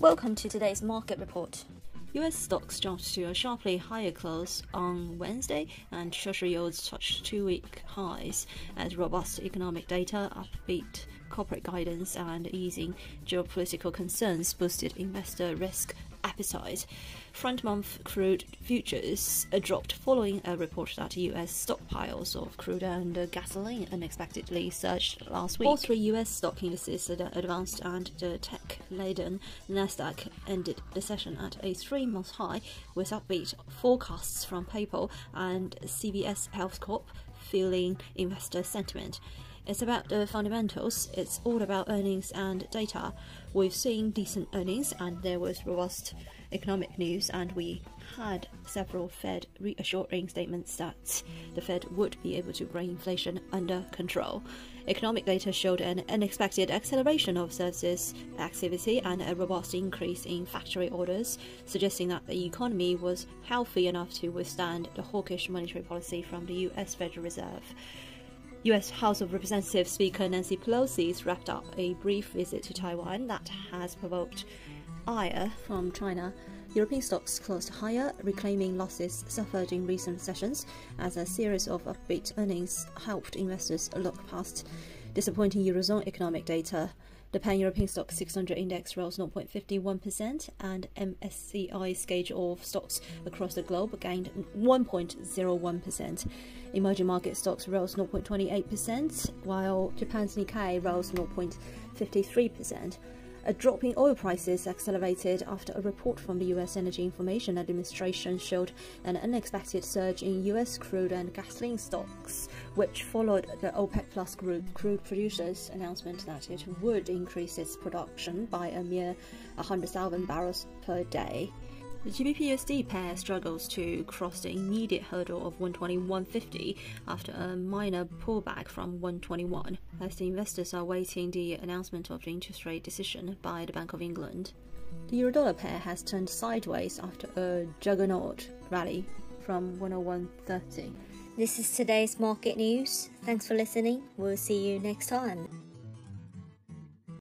Welcome to today's market report. US stocks jumped to a sharply higher close on Wednesday, and Treasury yields touched two week highs as robust economic data, upbeat corporate guidance, and easing geopolitical concerns boosted investor risk appetite. Front month crude futures uh, dropped following a report that US stockpiles of crude and uh, gasoline unexpectedly surged last week. All three US stock indices uh, advanced, and the tech laden Nasdaq ended the session at a three month high with upbeat forecasts from PayPal and CVS Health Corp fueling investor sentiment. It's about the fundamentals. It's all about earnings and data. We've seen decent earnings, and there was robust economic news, and we had several Fed reassuring statements that the Fed would be able to bring inflation under control. Economic data showed an unexpected acceleration of services activity and a robust increase in factory orders, suggesting that the economy was healthy enough to withstand the hawkish monetary policy from the US Federal Reserve. US House of Representatives Speaker Nancy Pelosi's wrapped up a brief visit to Taiwan that has provoked ire from China. European stocks closed higher, reclaiming losses suffered in recent sessions as a series of upbeat earnings helped investors look past disappointing Eurozone economic data. The Pan European STOXX 600 index rose 0.51%, and MSCI's gauge of stocks across the globe gained 1.01%. Emerging market stocks rose 0.28%, while Japan's Nikkei rose 0.53%. A drop in oil prices accelerated after a report from the U.S. Energy Information Administration showed an unexpected surge in U.S. crude and gasoline stocks, which followed the OPEC Plus group crude producers' announcement that it would increase its production by a mere 100,000 barrels per day. The GBP/USD pair struggles to cross the immediate hurdle of 121.50 after a minor pullback from 121, as the investors are waiting the announcement of the interest rate decision by the Bank of England. The euro-dollar pair has turned sideways after a juggernaut rally from 101.30. This is today's market news. Thanks for listening. We'll see you next time.